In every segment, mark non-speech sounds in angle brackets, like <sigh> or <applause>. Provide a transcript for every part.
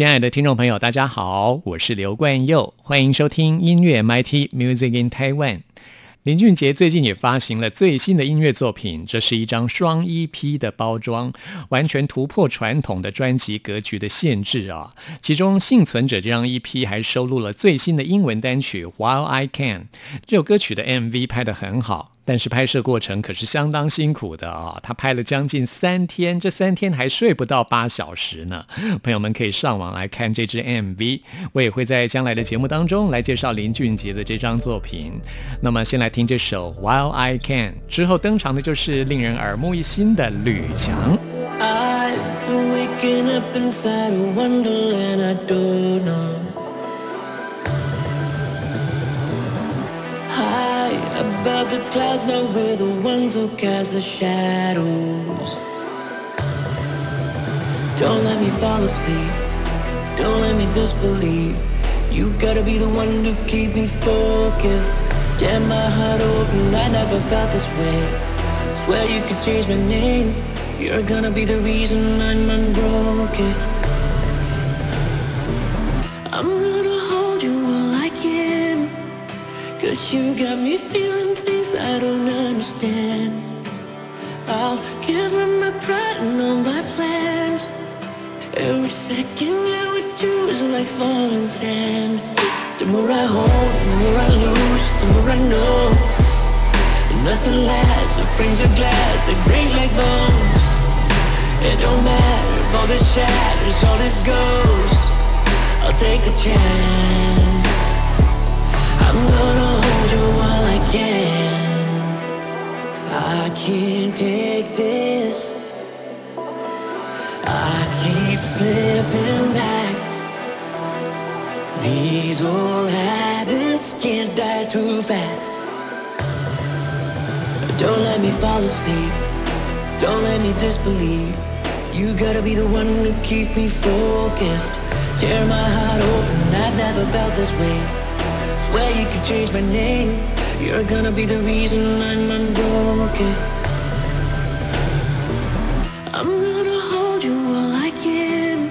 亲爱的听众朋友，大家好，我是刘冠佑，欢迎收听音乐 MIT Music in Taiwan。林俊杰最近也发行了最新的音乐作品，这是一张双 EP 的包装，完全突破传统的专辑格局的限制啊。其中《幸存者》这张 EP 还收录了最新的英文单曲《While I Can》，这首歌曲的 MV 拍得很好。但是拍摄过程可是相当辛苦的啊！他拍了将近三天，这三天还睡不到八小时呢。朋友们可以上网来看这支 MV，我也会在将来的节目当中来介绍林俊杰的这张作品。那么先来听这首《While I Can》，之后登场的就是令人耳目一新的吕强。Above the clouds, now we're the ones who cast the shadows. Don't let me fall asleep, don't let me disbelieve. You gotta be the one to keep me focused. Tear my heart open, I never felt this way. Swear you could change my name. You're gonna be the reason I'm unbroken. I'm gonna hold you all I can. Cause you got understand. I'll give up my pride and all my plans. Every second with you is like falling sand. The more I hold, the more I lose, the more I know. Nothing lasts, the frames of glass, they break like bones. It don't matter if all this shatters, all this goes. I'll take the chance. I'm gonna hold you while I can. I can't take this. I keep slipping back. These old habits can't die too fast. Don't let me fall asleep. Don't let me disbelieve. You gotta be the one to keep me focused. Tear my heart open. I've never felt this way. Swear you could change my name. You're gonna be the reason I'm unbroken. I'm gonna hold you all I can.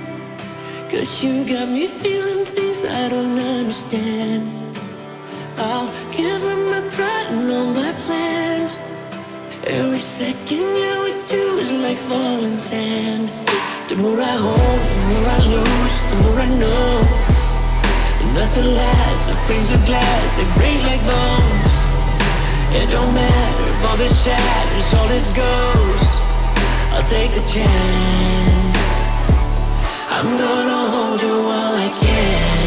Cause you got me feeling things I don't understand. I'll give up my pride and all my plans. Every second you're with you is like falling sand. The more I hold, the more I lose, the more I know. Nothing lasts, the frames of glass, they break like bones. It don't matter if all this shatters, all this goes. I'll take the chance. I'm gonna hold you while I can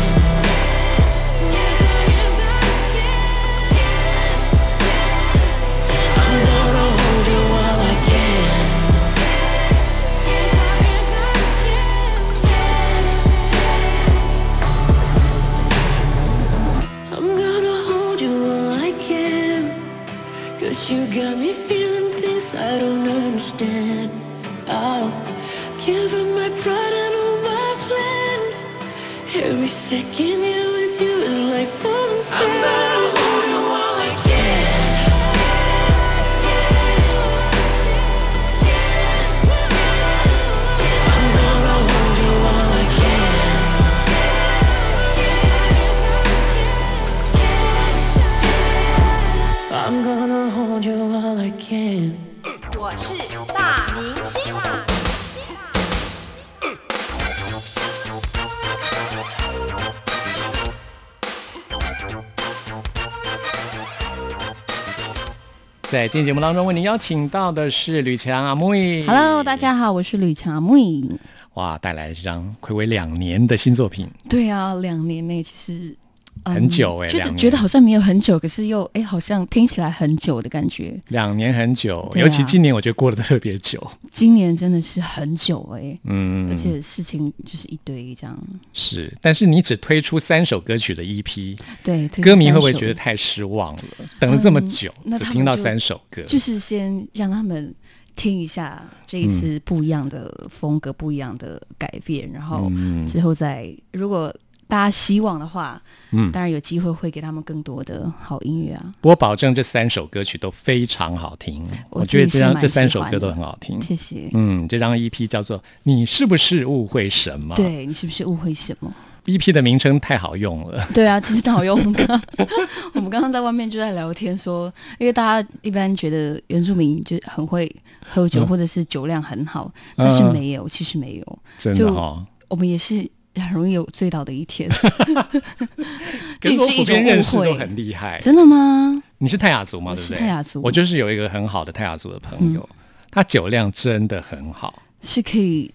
Every second you're with you is like falling sand. I'm gonna hold you all again I'm gonna hold you all again I'm gonna hold you 在今天节目当中，为您邀请到的是吕强阿木。Hello，大家好，我是吕强阿木。哇，带来这张暌违两年的新作品。对啊，两年内，其实。很久哎、觉得觉得好像没有很久，可是又哎，好像听起来很久的感觉。两年很久，啊尤其今年我觉得过得特别久。今年真的是很久哎、嗯，而且事情就是一堆这样。是，但是你只推出三首歌曲的 EP，对，歌迷会不会觉得太失望了？等了这么久，只听到三首歌，就是先让他们听一下这一次不一样的风格、不一样的改变，然后嗯之后再如果大家希望的话，嗯当然有机会会给他们更多的好音乐啊。我保证这三首歌曲都非常好听。我我觉得这张这三首歌都很好听。谢谢。嗯，这张 EP 叫做《你是不是误会什么》。对你是不是误会什么？EP 的名称太好用了。对啊，其实挺好用。我们刚我们刚刚在外面就在聊天说，因为大家一般觉得原住民就很会喝酒，嗯或者是酒量很好，但是嗯没有，其实没有。真的就哈、我们也是很容易有醉倒的一天，<laughs> 就是一种遍认识都。很厉害。真的吗？你是泰雅族吗？对不对？泰雅族嗯我就是有一个很好的泰雅族的朋友，他酒量真的很好。是可以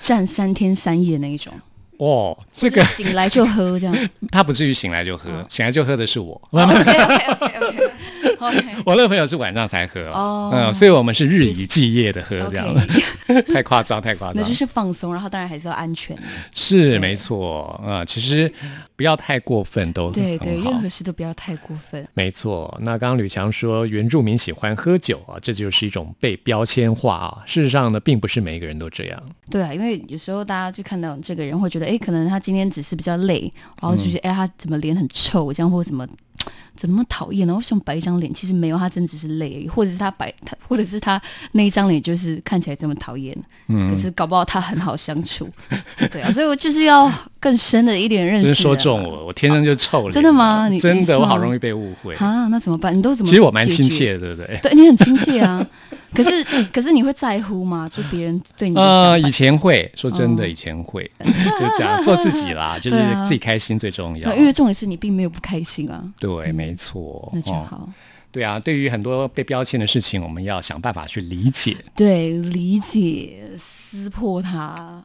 站三天三夜那一种，哦，这个醒来就喝这样。<laughs> 他不至于醒来就喝，嗯醒来就喝的是我。OK OK OK OK <laughs> 我那个朋友是晚上才喝，哦嗯，所以我们是日以继夜的喝，这样 <laughs> 太夸张，太夸张那就。是放松，然后当然还是要安全。是没错，啊、其实不要太过分都对对，任何事都不要太过分。没错，那刚刚吕强说原住民喜欢喝酒啊，这就是一种被标签化啊。事实上呢，并不是每一个人都这样。对啊，因为有时候大家就看到这个人会觉得，哎，可能他今天只是比较累，然后就觉得，哎、他怎么脸很臭，这样或者怎么 <tsk> 怎么讨厌，然后想摆一张脸，其实没有，他真的只是累而已，或者是他摆他，或者是他那一张脸就是看起来这么讨厌，嗯可是搞不好他很好相处，<laughs> 对啊，所以我就是要更深的一点认识。说中我，我天生就臭脸。真的吗你真的，我好容易被误会。啊，那怎么办？你都怎么？其实我蛮亲。切的，对不对？对你很亲切啊，<laughs> 可是 <laughs> 可是你会在乎吗？就别人对你以前会说真的，哦以前会，<laughs> 就这样做自己啦，<laughs> 就是自己开心最重要对，。因为重点是你并没有不开心啊，对，没错。那就哦好。对啊，对于很多被标签的事情，我们要想办法去理解。对，理解、撕破它，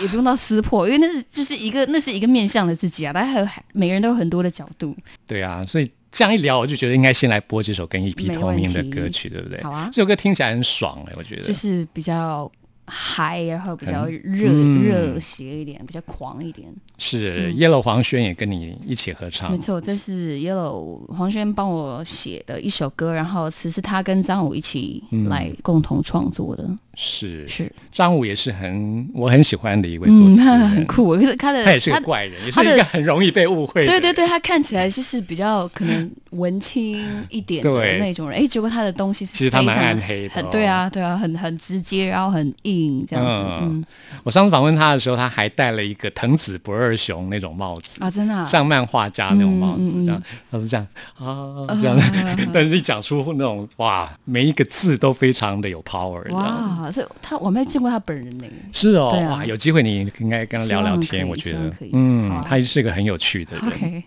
也不用到撕破，因为那是就是一个那是一个面向的自己啊，大家还有每个人都有很多的角度。对啊，所以这样一聊，我就觉得应该先来播这首跟 EP 同名的歌曲，对不对？好啊这首歌听起来很爽哎、我觉得。就是比较嗨，然后比较热、嗯热血一点，比较狂一点。是 Yellow 黄轩也跟你一起合唱没，错，这是 Yellow 黄轩帮我写的一首歌，然后词是他跟张武一起来共同创作的。是。是，张武也是很我很喜欢的一位作嗯，词他，很酷，可是他的他也是个怪人，也是一个很容易被误会。对对对，他看起来就是比较可能文青一点的那种人，哎，结果他的东西是其实他蛮暗黑的哦。很对啊，对啊，很很直接，然后很硬这样子，嗯。我上次访问他的时候，他还戴了一个藤子不二雄那种帽子，啊，真的啊，像漫画家那种帽子，这样，他是这样啊，这样，<laughs> 但是一讲出那种哇，每一个字都非常的有 power，这样哇，这他我没见过他本人呢，是哦，对啊哇，有机会你应该跟他聊聊天，我觉得嗯他是个很有趣的人。OK，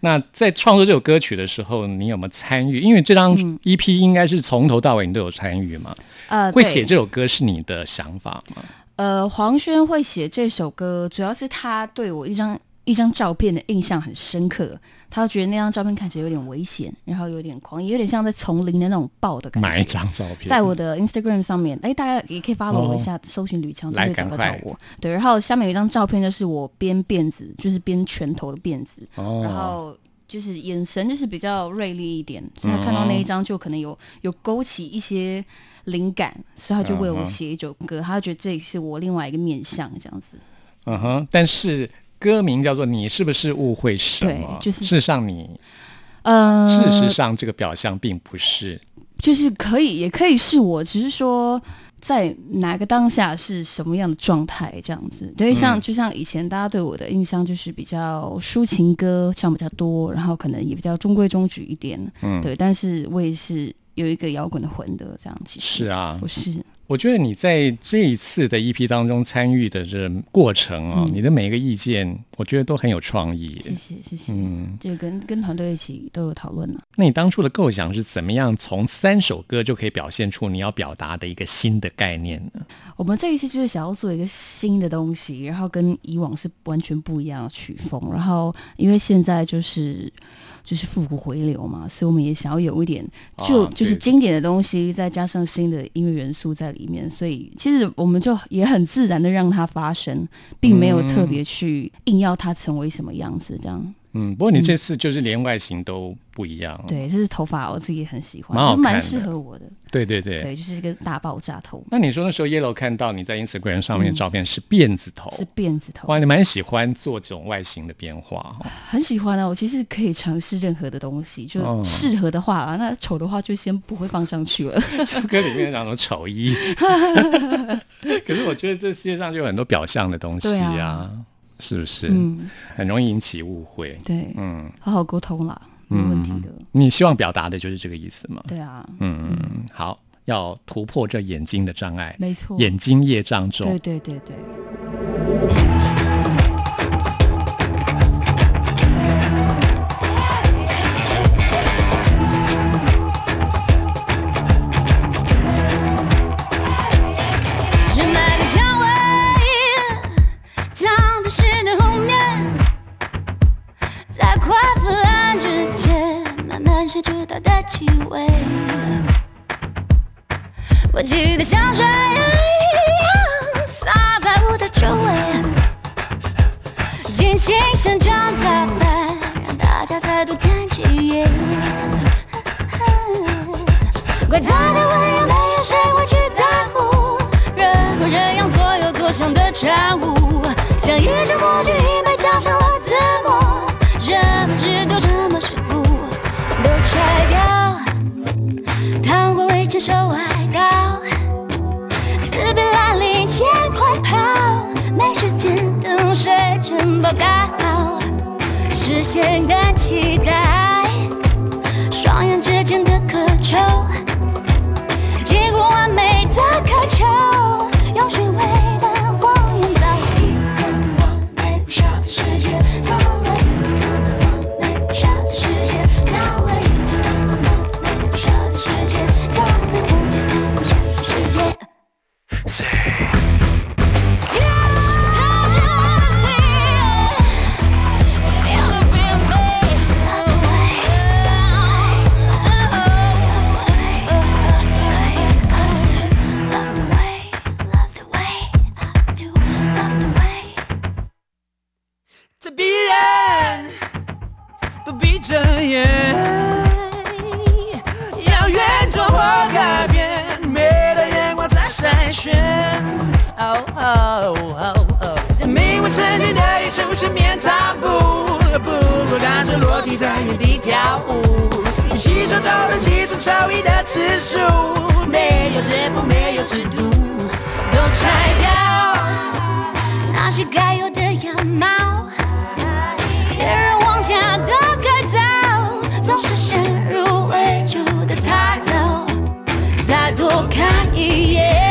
那在创作这首歌曲的时候，你有没有参与？因为这张嗯 EP 应该是从头到尾你都有参与嘛？呃，对会写这首歌是你的想法吗？呃，黄轩会写这首歌，主要是他对我一张一张照片的印象很深刻，他觉得那张照片看起来有点危险，然后有点狂野，有点像在丛林的那种豹的感觉。哪一张照片？在我的 Instagram 上面，哎，大家也可以 follow 我一下，搜寻吕强就来会找得到我。对，然后下面有一张照片，就是我编辫子，就是编拳头的辫子，哦，然后就是眼神就是比较锐利一点，所以他看到那一张就可能有有勾起一些灵感，所以他就为我写一首歌，他觉得这是我另外一个面相这样子。嗯哼，但是歌名叫做“你是不是误会什么”？对就是事实上你，呃，事实上这个表象并不是。就是可以，也可以是我，只是说在哪个当下是什么样的状态这样子。对，像、就像以前大家对我的印象就是比较抒情歌唱比较多，然后可能也比较中规中矩一点。嗯对，但是我也是有一个摇滚的魂的这样，其实是啊我，是我觉得你在这一次的 EP 当中参与的这过程啊、你的每一个意见，我觉得都很有创意。谢谢谢谢，嗯，就跟跟团队一起都有讨论呢。那你当初的构想是怎么样从三首歌就可以表现出你要表达的一个新的概念呢？我们这一次就是想要做一个新的东西，然后跟以往是完全不一样的曲风。然后因为现在就是就是复古回流嘛，所以我们也想要有一点就、啊就是经典的东西，再加上新的音乐元素在里面。所以其实我们就也很自然的让它发生，并没有特别去硬要它成为什么样子这样。嗯，不过你这次就是连外形都不一样。对，这是头发，我自己也很喜欢，蛮好就蛮适合我的。对对对。对，就是一个大爆炸头，那你说那时候 Yellow 看到你在 Instagram 上面的照片是辫子头，是辫子头。哇，你蛮喜欢做这种外形的变化哈。很喜欢啊！我其实可以尝试任何的东西，就哦适合的话啊，那丑的话就先不会放上去了。<laughs> 这歌里面讲什么丑衣，<laughs> 可是我觉得这世界上就有很多表象的东西啊是不是？嗯，很容易引起误会。对，嗯，好好沟通啦，没问题的。你希望表达的就是这个意思吗？对啊，嗯，好，要突破这眼睛的障碍，没错。眼睛业障重。对对对对，慢慢失去它的气味。过期的香水，洒在我的周围，精心盛装打扮，让大家再多看几眼。怪他的温柔，没有谁会去在乎。人模人样，左右左向的产物，像一张默剧，已被加上了字幕。甩掉。糖果未成熟还高，自闭来临前快跑，没时间等谁晨报告，实现的期待，双眼之间的渴求。几乎完美的渴求，用虚伪必遮掩，要原创或改变，美的眼光在筛选。哦哦哦哦，在命运沉淀的一出前面踏步，不过干脆裸体在原地跳舞，用吸收到了几种超意的次数，没有节奏，没有制度，都拆掉那些该有的样貌，总是先入为主的太早。再多看一眼，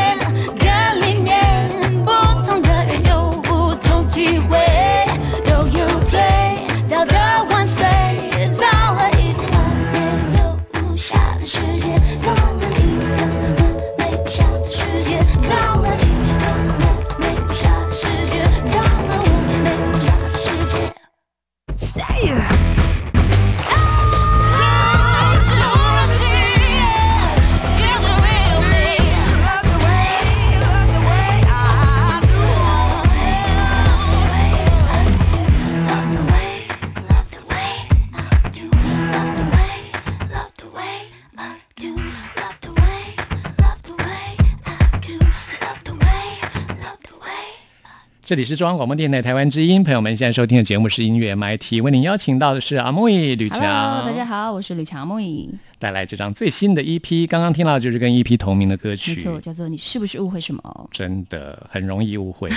这里是中央广播电台台湾之音，朋友们现在收听的节目是音乐 MIT，为您邀请到的是阿木易吕强 Hello，大家好，我是吕强木易，带来这张最新的 EP，刚刚听到的就是跟 EP 同名的歌曲没曲，错，叫做你是不是误会什么？真的很容易误会。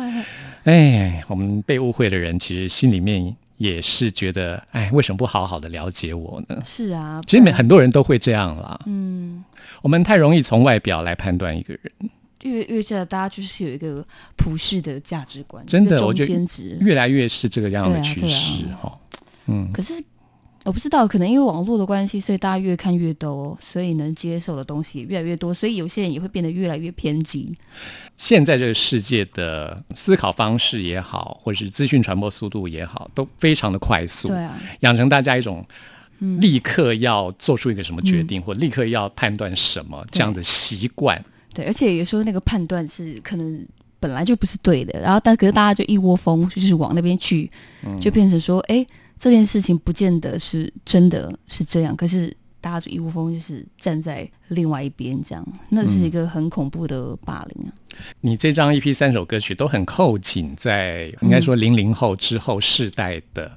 <laughs> 哎，我们被误会的人其实心里面也是觉得，哎，为什么不好好的了解我呢？是啊，其实每很多人都会这样啦。嗯，我们太容易从外表来判断一个人，越越觉得大家就是有一个普世的价值观，真的，我觉得。越来越是这个样的趋势哈。嗯，可是我不知道，可能因为网络的关系，所以大家越看越多，所以能接受的东西也越来越多，所以有些人也会变得越来越偏激。现在这个世界的思考方式也好，或者是资讯传播速度也好，都非常的快速，对啊，养成大家一种立刻要做出一个什么决定，或立刻要判断什么这样的习惯。对，而且有时候那个判断是可能本来就不是对的，然后但可是大家就一窝蜂就是往那边去，就变成说，哎，这件事情不见得是真的是这样，可是大家就一窝蜂就是站在另外一边这样，那是一个很恐怖的霸凌啊。你这张 EP 三首歌曲都很扣紧在应该说零零后之后世代的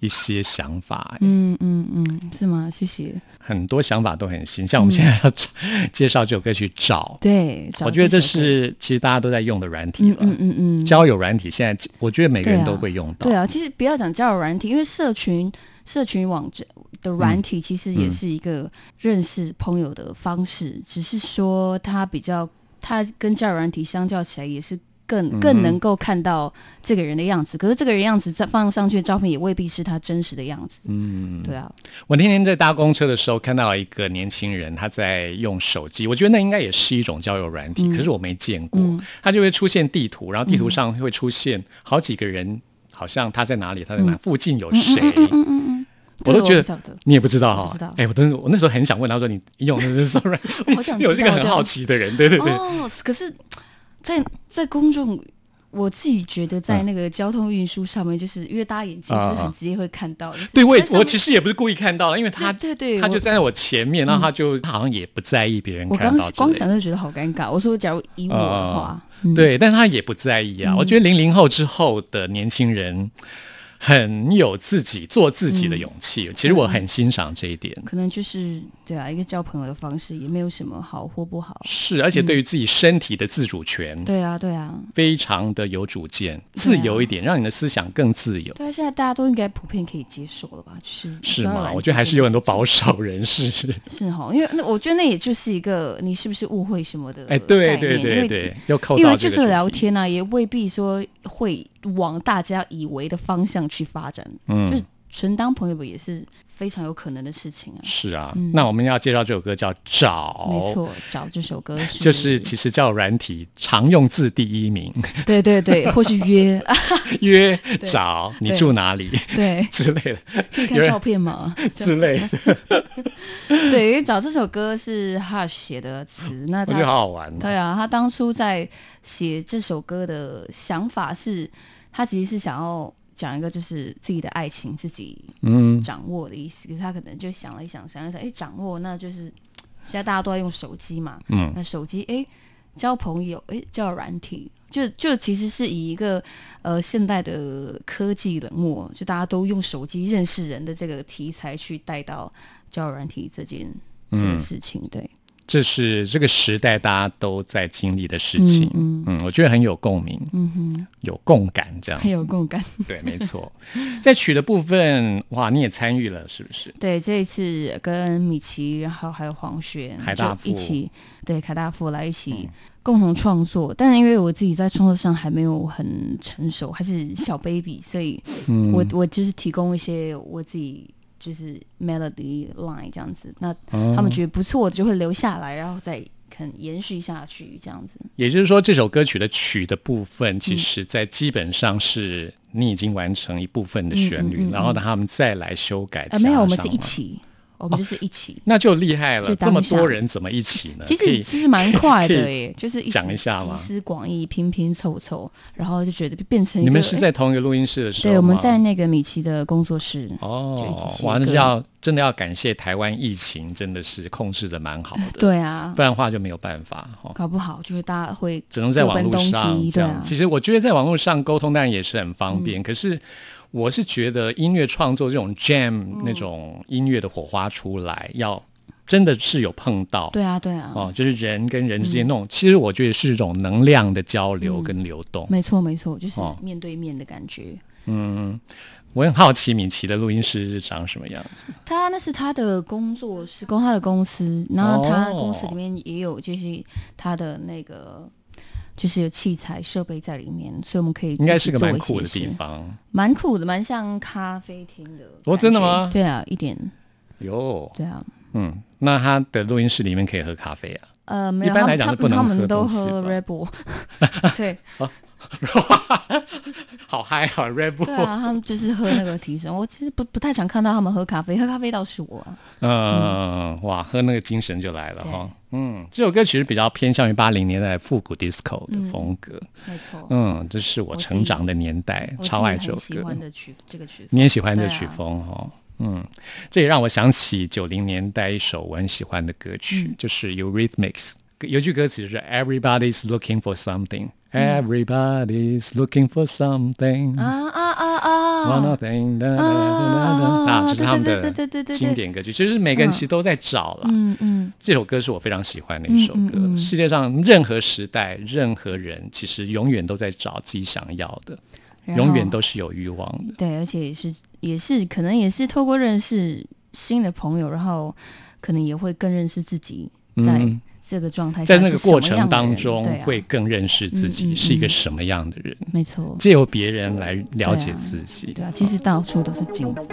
一些想法、哎嗯嗯嗯，是吗？谢谢。很多想法都很新。像我们现在要找介绍这首歌曲《找》，对，找我觉得这是其实大家都在用的软体嗯了。嗯嗯嗯，交友软体现在我觉得每个人都会用到。对啊，其实不要讲交友软体，因为社群社群网站的软体其实也是一个认识朋友的方式，只是说它比较，它跟交友软体相较起来也是。更更能够看到这个人的样子，可是这个人样子再放上去的照片也未必是他真实的样子。嗯，对啊，我那天在搭公车的时候看到一个年轻人，他在用手机，我觉得那应该也是一种交友软体，可是我没见过。他就会出现地图，然后地图上会出现好几个人，好像他在哪里，他在哪，附近有谁。我都觉得你也不知道哈？哎，我都我那时候很想问他说你你用的是什么软体？<laughs> 好想因为我是一个很好奇的人，对对对。哦，可是在，在公众，我自己觉得在那个交通运输上面，就是因为大家眼睛就是很直接会看到。就是对，我也我其实也不是故意看到了，因为他对对对他就站在我前面，然后他就他好像也不在意别人看到我刚。光想就觉得好尴尬。我说，假如以我的话，嗯对，但他也不在意啊。我觉得零零后之后的年轻人很有自己做自己的勇气，其实我很欣赏这一点。可能就是对啊，一个交朋友的方式，也没有什么好或不好。是，而且对于自己身体的自主权，对啊，对啊，非常的有主见，自由一点，让你的思想更自由，对啊，现在大家都应该普遍可以接受了吧？就是是吗？我觉得还是有很多保守人士。情是哈，因为那我觉得那也就是一个你是不是误会什么的哎，对对对对，又扣因到为就是聊。天啊，也未必说会往大家以为的方向去发展。嗯，就是纯当朋友也是非常有可能的事情啊。是啊，那我们要介绍这首歌叫《找》，嗯没，错，找这首歌是。就是其实叫软体常用字第一名，对对对，<laughs> 或是约。啊，<laughs> 约找你住哪里对，<laughs> 之类的。可以看照片吗？之类的，对，因为找这首歌是 Hush 写的词，那我觉得好好玩哦。对啊，他当初在写这首歌的想法是，他其实是想要讲一个就是自己的爱情自己嗯，掌握的意思，可是他可能就想了一想，想一想，哎，掌握那就是现在大家都在用手机嘛，嗯，那手机哎交朋友哎交友软体，就就其实是以一个呃现代的科技冷漠，就大家都用手机认识人的这个题材去带到交友软体这件这个事情，对，这是这个时代大家都在经历的事情。嗯嗯，我觉得很有共鸣，嗯哼，有共感，这样很有共感。对，没错。在曲的部分，哇，你也参与了，是不是？对，这一次跟米奇，然后还有黄轩，海大就一起对凯大富来一起嗯共同创作。但是因为我自己在创作上还没有很成熟，还是小 baby，所以嗯我我就是提供一些我自己就是 melody line 这样子。那哦他们觉得不错，就会留下来，然后再肯延续下去这样子。也就是说，这首歌曲的曲的部分，嗯其实在基本上是你已经完成一部分的旋律，嗯嗯嗯然后他们再来修改。啊，没有，我们是一起，我们就是一起。那就厉害了。这么多人怎么一起呢？其实其实蛮快的耶，就是讲一下嘛集思广益，拼拼凑凑，然后就觉得变成你们是在同一个录音室的时候对，我们在那个米奇的工作室，就一哦起，写哇，那要真的要感谢台湾疫情，真的是控制的蛮好的。<laughs> 对啊不，然的话就没有办法哦。搞不好就是大家会只能在网络上这样。其实我觉得在网络上沟通当然也是很方便，可是我是觉得音乐创作这种 jam、那嗯种音乐的火花出来，要真的是有碰到。对啊，对啊，哦，就是人跟人之间那种，其实我觉得是一种能量的交流跟流动。没错没错，就是哦面对面的感觉。嗯我很好奇米奇的录音室是长什么样子。他那是他的工作室，公他的公司，然后他哦公司里面也有就是他的那个。就是有器材设备在里面，所以我们可以应该是个蛮酷的地方蛮酷的，蛮像咖啡厅的。哦真的吗对啊，一点哟。对啊。嗯，那他的录音室里面可以喝咖啡啊？呃，没有，一般来讲是不能喝他们都喝东西吧 Red Bull，<laughs> 对 <laughs> 好嗨啊，Red 对。啊，他们就是喝那个提神。我其实不不太常看到他们喝咖啡，喝咖啡倒是我啊。嗯，哇，喝那个精神就来了对哈。嗯，这首歌其实比较偏向于八零年代复古 disco 的风格。没错，嗯，这是我成长的年代，超爱己这首歌很喜欢。的曲这个曲风，你也喜欢这曲风哦？嗯，这也让我想起九零年代一首我很喜欢的歌曲，嗯就是 Eurythmics。有句歌词就是 Everybody's looking for something, Everybody's looking for something, 啊啊啊 one 啊！thing，哒哒哒哒哒，啊，这是他们对的经典歌曲。其实每个人其实都在找了。嗯嗯，这首歌是我非常喜欢的一首歌。世界上任何时代、任何人，其实永远都在找自己想要的，永远都是有欲望的。对，而且是也是可能也是透过认识新的朋友，然后可能也会更认识自己，在嗯。这个状态下在那个过程当中，会更认识自己是一个嗯什么样的人，没错，借由别人来了解自己。对啊，其实到处都是镜子。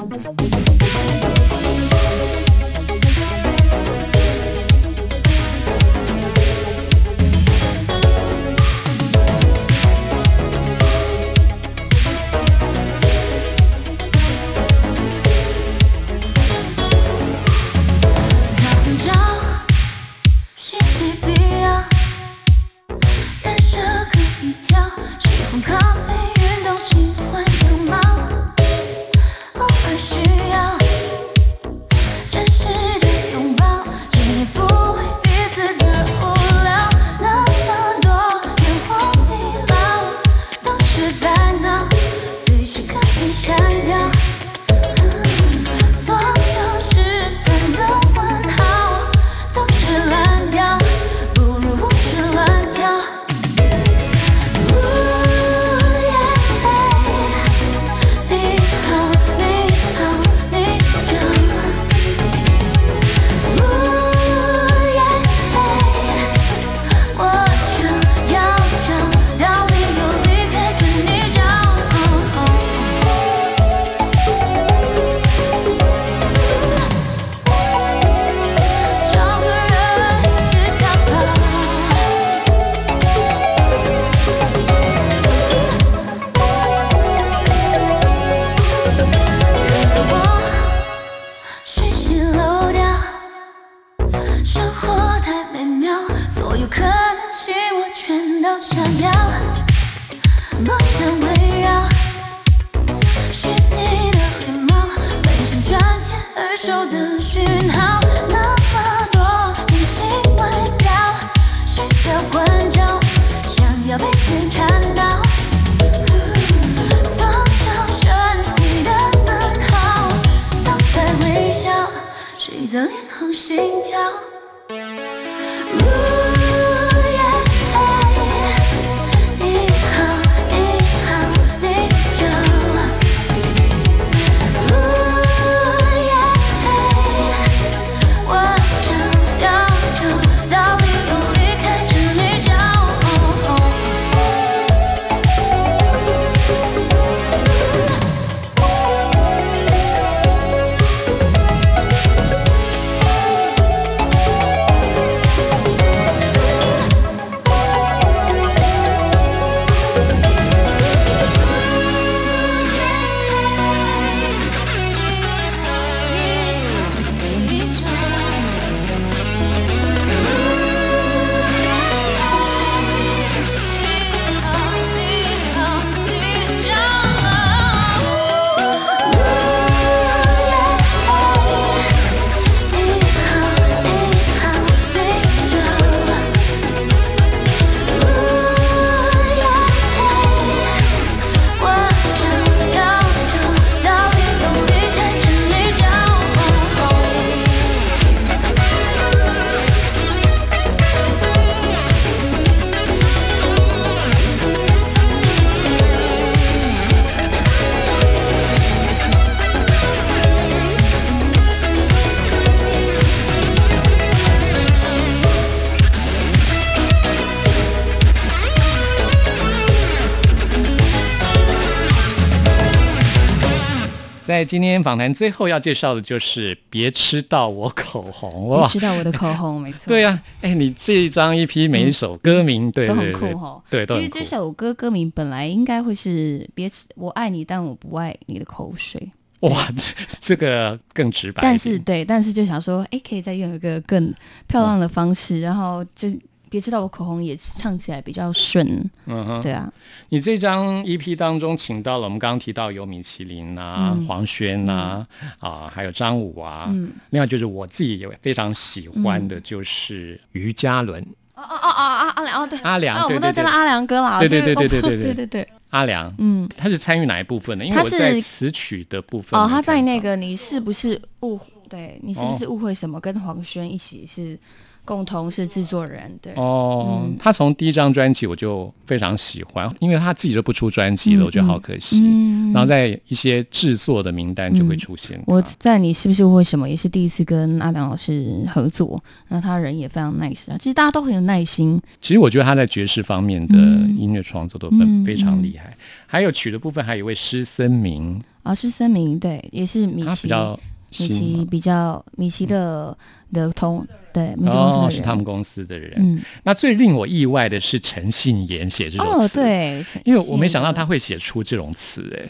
在今天访谈最后要介绍的就是《别吃到我口红》你哇，吃到我的口红，没错。对呀、哎，你这一张 EP 每一首歌名，对都很酷哈。对，其实这。首歌歌名本来应该会是“别吃我爱你，但我不爱你的口水哇，这这个更直”，白。但是对，但是就想说，哎，可以再用一个更漂亮的方式，然后就别知道我口红也唱起来比较顺。嗯哼，对啊，你这张 EP 当中请到了我们刚刚提到有米其林啊、嗯黄轩啊、啊，还有张武啊，嗯另外就是我自己也非常喜欢的就是于嘉伦、哦哦哦哦啊阿良哦对。阿良，啊，我们都叫他，阿良哥啦。对对这个对对对对对对对。阿良，嗯，他是参与哪一部分呢？因为他我在是词曲的部分哦，没他在那个你是不是误对你是不是误会什么？跟黄轩一起是共同是制作人，对。哦，嗯他从第一张专辑我就非常喜欢，因为他自己都不出专辑了，嗯我觉得好可惜。嗯然后在一些制作的名单就会出现他。我在你是不是为什么？也是第一次跟阿良老师合作，然后他人也非常 nice 啊。其实大家都很有耐心，其实我觉得他在爵士方面的嗯音乐创作都很嗯非常厉害，还有曲的部分还有一位施森明，啊，是森明，对，也是米奇，他比较米奇比较米奇的的同对米奇公司哦的人，是他们公司的人。嗯，那最令我意外的是陈信言写这首哦，词，，对，因为我没想到他会写出这种词，哎。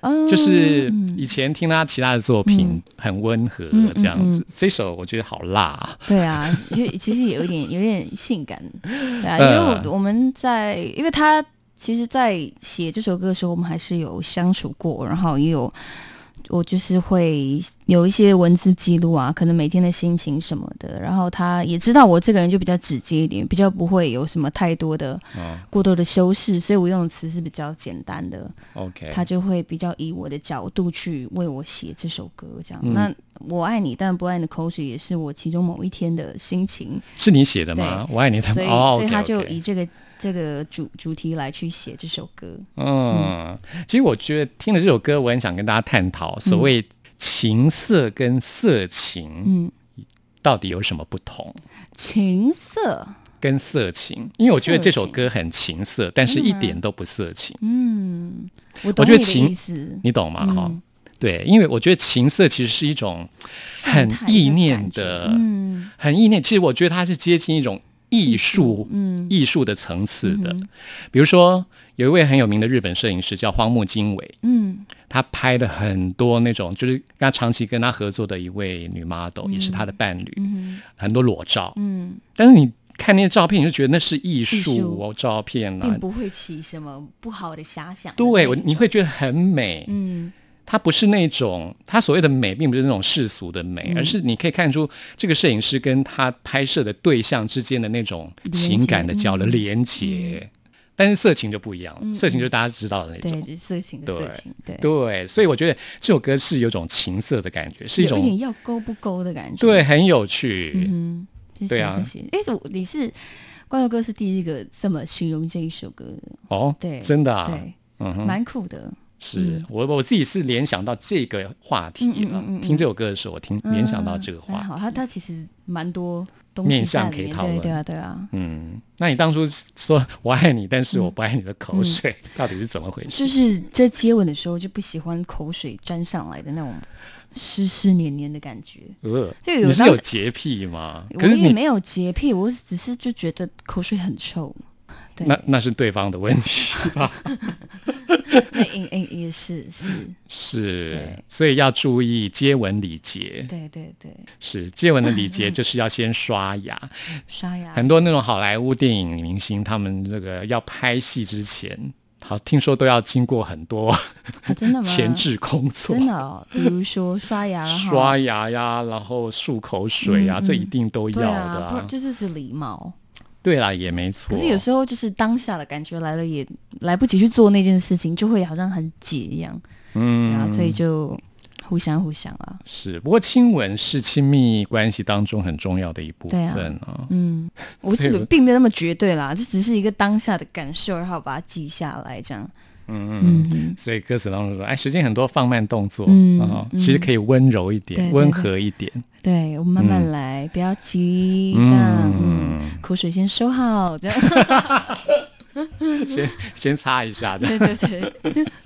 嗯，就是嗯。以前听他其他的作品很温和嗯这样子嗯，这首我觉得好辣啊，对啊，就其实有一点有点性感，对啊，嗯因为我我们在，因为他其实，在写这首歌的时候，我们还是有相处过，然后也有我就是会有一些文字记录啊，可能每天的心情什么的，然后他也知道我这个人就比较直接一点，比较不会有什么太多的哦。过多的修饰，所以我用的词是比较简单的，，OK，他就会比较以我的角度去为我写这首歌，这样。嗯。那我爱你，但不爱你的口水，也是我其中某一天的心情，是你写的吗？我爱你他所以、哦，所以他就以这个这个主主题来去写这首歌。嗯，其实我觉得听了这首歌，我很想跟大家探讨所谓情色跟色情嗯，到底有什么不同。情色，跟色情，因为我觉得这首歌很情色，但是一点都不色情，嗯，我我觉得情。你懂吗？哈、嗯对，因为我觉得情色其实是一种很意念的，嗯很意念。其实我觉得它是接近一种艺术，嗯。艺术的层次的。嗯比如说，有一位很有名的日本摄影师叫荒木经惟，嗯。他拍了很多那种，就是跟他长期跟他合作的一位女 model，、也是他的伴侣，嗯很多裸照。嗯，但是你看那些照片，你就觉得那是艺艺术。术哦，照片啊。并，不会起什么不好的遐想的对，我你种会觉得很美。嗯它不是那种它所谓的美，并不是那种世俗的美，嗯而是你可以看出这个摄影师跟他拍摄的对象之间的那种情感的交流连接。但是色情就不一样了，色情就是大家知道的那对，种。就是色情色情，对，对，所以我觉得这首歌是有种情色的感觉，是一种有一点要勾不勾的感觉。对，很有趣。嗯，谢谢对啊谢谢。哎，我你是关佑哥是第一个这么形容这一首歌的，哦，对真的啊，对，嗯哼，蛮酷的。是嗯我我自己是联想到这个话题了。嗯嗯嗯嗯嗯听这首歌的时候，我听联想到这个话嗯好，他他其实蛮多东西面向可以讨论对对啊对啊，嗯，那你当初说我爱你，但嗯是我不爱你的口水，到底是怎么回事？就是在接吻的时候就不喜欢口水沾上来的那种湿湿黏黏的感觉。呃，你是有洁癖吗？我也没有洁癖，我只是就觉得口水很臭。对，那那是对方的问题 <laughs> 吧？那也也也是是，是对，所以要注意接吻礼节。对对对，是接吻的礼节，就是要先刷牙。<laughs> 刷牙很多那种好莱坞电影明星，他们这个要拍戏之前，好听说都要经过很多啊真的吗？<laughs> 前置工作。真的哦，比如说刷牙，刷牙呀，然后漱口水啊，嗯嗯这一定都要的对啊，就是礼貌。对啦，也没错。可是有时候就是当下的感觉来了，也来不及去做那件事情，就会好像很解一样，嗯然后所以就互相互相啊。是，不过亲吻是亲密关系当中很重要的一部分啊。嗯，我这个这个并没有那么绝对啦，这只是一个当下的感受，然后把它记下来，这样。嗯嗯。嗯。嗯，所以歌词当中说，哎，时间很多，放慢动作，嗯其实可以温柔一点，温和一点，对，我们慢慢嗯。来，不要急，这样，嗯嗯，口水先收好，这样。<laughs> <laughs> 先 <laughs> 先擦一下的。对对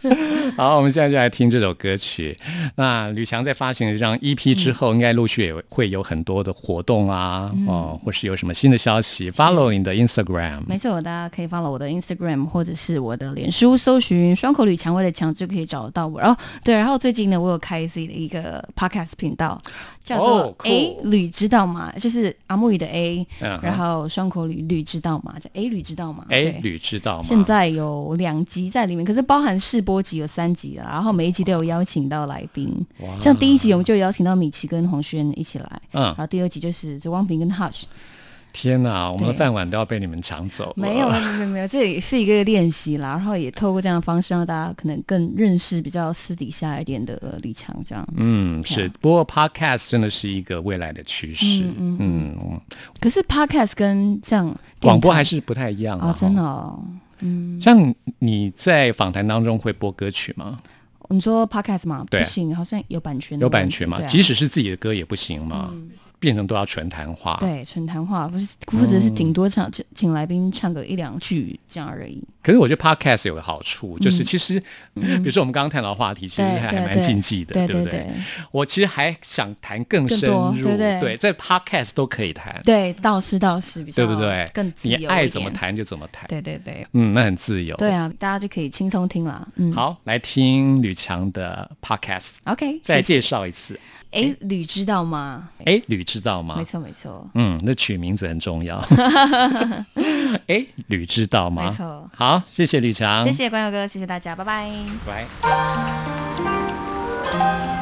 对，<laughs> 好，我们现在就来听这首歌曲。那吕强在发行了这张 EP 之后，应该陆续也会有很多的活动啊，哦，或是有什么新的消息，follow 你的 Instagram。没错，大家可以 follow 我的 Instagram 或者是我的脸书，搜寻“双口吕蔷薇”的强就可以找到我。然后对，然后最近呢，我有开自己的一个 podcast 频道，叫做 A 吕知道吗？就是阿木语的 A，嗯然后双口吕吕知道吗？叫 A 吕知道吗？？A，吕知道吗？现在有两集在里面，可是包含试播集有三集了，然后每一集都有邀请到来宾，像第一集我们就邀请到米奇跟黄轩一起来，嗯。然，后第二集就是周光平跟 Hush，天哪，我们的对饭碗都要被你们抢走了。没有没有没有没有，这也是一个练习啦，然后也透过这样的方式让大家可能更认识比较私底下一点的呃李强这样。嗯，是。不过 Podcast 真的是一个未来的趋势。嗯嗯，可是 Podcast 跟像广播还是不太一样哦，真的。哦，嗯，像你在访谈当中会播歌曲吗？你说 Podcast 嘛，不行，好像有版权的有，版权嘛？即使是自己的歌也不行嘛，变成都要纯谈话。对，纯谈话，不是，或者是顶多唱请请来宾唱个一两句这样而已。可是我觉得 podcast 有个好处，就是其实，比如说我们刚刚谈到的话题，其实还还蛮禁忌的，不对对？我其实还想谈更深入，对对在 podcast 都可以谈，对，倒是倒是比较对不对？更自由你爱。怎么谈就怎么谈，对对对嗯，那很自由。对啊，大家就可以轻松听啦。嗯，好，来听吕强的 podcast，，OK，再介绍一次。哎，吕知道吗？哎，吕知道吗没？错没错，嗯，那取名字很重要。<laughs> 哎，吕知道吗？没错好，谢谢吕强，谢，谢关友哥，谢谢大家，拜拜。拜。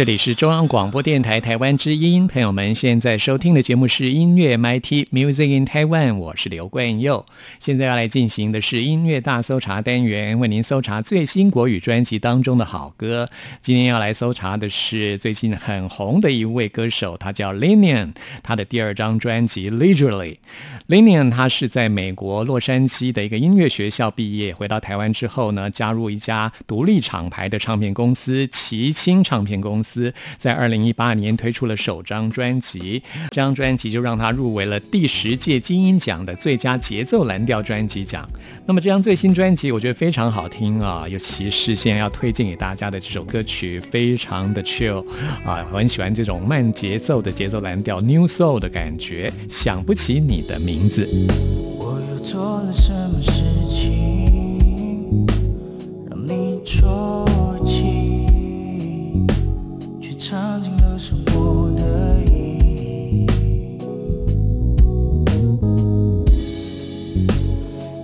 这里是中央广播电台台湾之音，朋友们现在收听的节目是音乐 MIT Music in Taiwan，我是刘冠佑。现在要来进行的是音乐大搜查单元，为您搜查最新国语专辑当中的好歌。今天要来搜查的是最近很红的一位歌手，他叫 Linian，他的第二张专辑 Leisurely。Linian 他是在美国洛杉矶的一个音乐学校毕业，回到台湾之后呢，加入一家独立厂牌的唱片公司奇青唱片公司。在二零一八年推出了首张专辑，这张专辑就让他入围了第十届金鹰奖的最佳节奏蓝调专辑奖。那么这张最新专辑我觉得非常好听啊，尤其是现在要推荐给大家的这首歌曲，非常的 chill 啊，我很喜欢这种慢节奏的节奏蓝调 New Soul 的感觉。想不起你的名名字。我又做了什么事情，让你啜泣，却尝尽了生活的意义。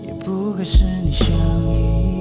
也不该是你相依，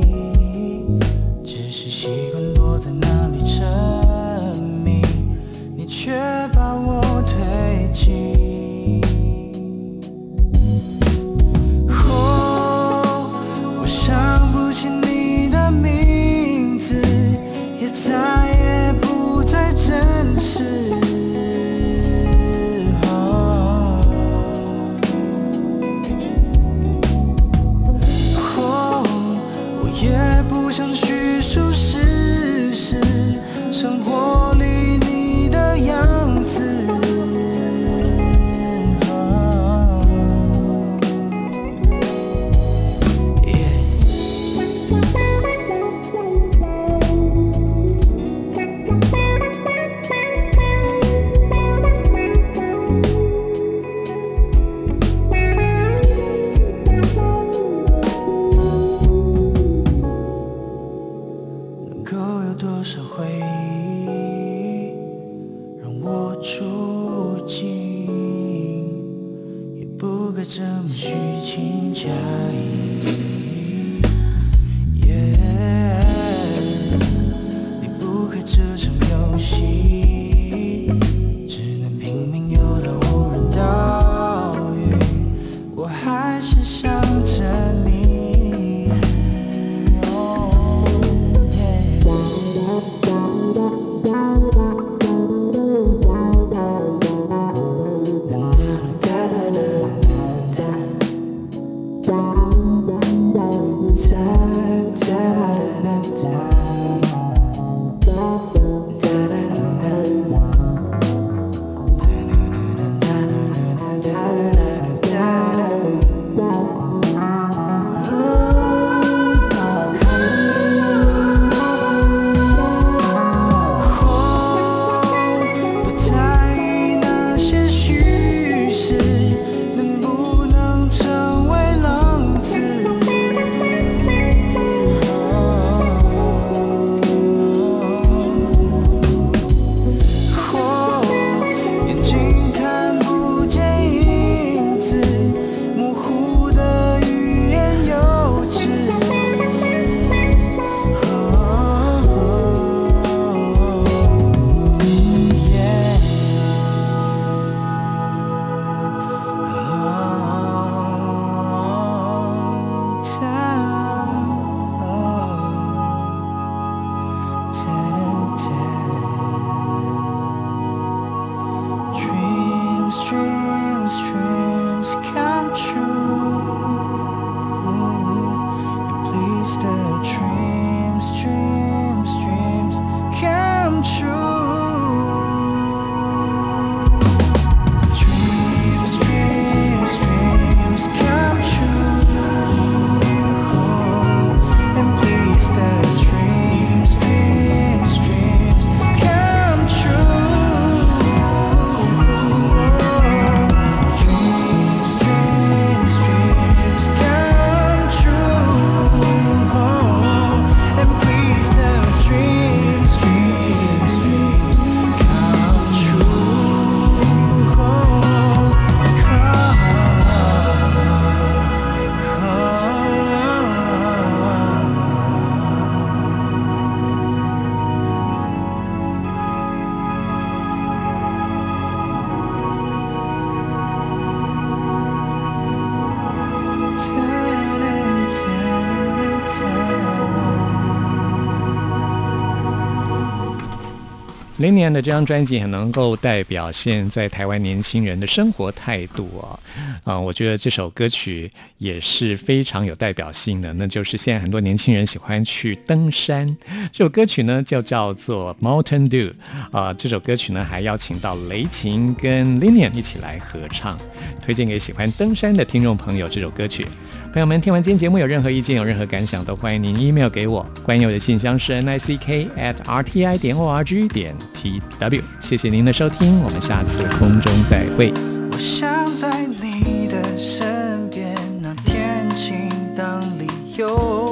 零年的这张专辑很能够代表现在台湾年轻人的生活态度哦，啊、我觉得这首歌曲也是非常有代表性的，那就是现在很多年轻人喜欢去登山。这首歌曲呢就叫做《Mountain Dew》啊、这首歌曲呢还邀请到雷琴跟 Linian 一起来合唱，推荐给喜欢登山的听众朋友这首歌曲。朋友们，听完今天节目有任何意见、有任何感想，都欢迎您 email 给我。关于我的信箱是 n i c k at r t i 点 o r g 点 t w。谢谢您的收听，我们下次空中再会。我想在你的身边，拿天晴当理由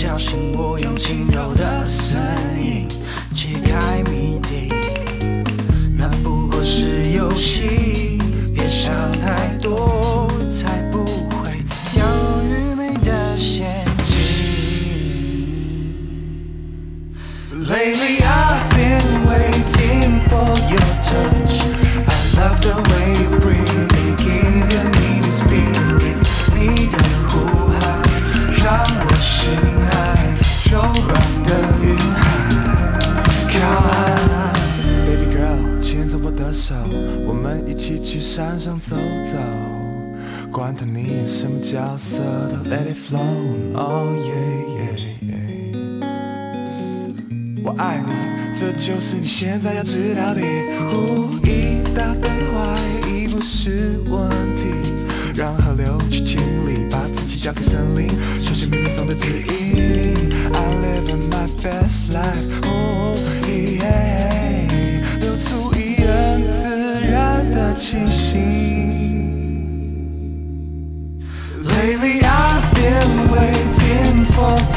叫醒我，用轻柔的声音解开谜底？那不过是游戏，别想太多，才不会掉入愚昧的陷阱。Lately I've been waiting for your touch. I love the way 手，我们一起去山上走走。管他你演什么角色，都 let it flow，oh yeah yeah yeah。我爱你，这就是你现在要知道的。呼，一大堆话已不是问题，让河流去清理，把自己交给森林，小心冥冥中的指引。I live in my best life，然的气息。Lately I've been waiting for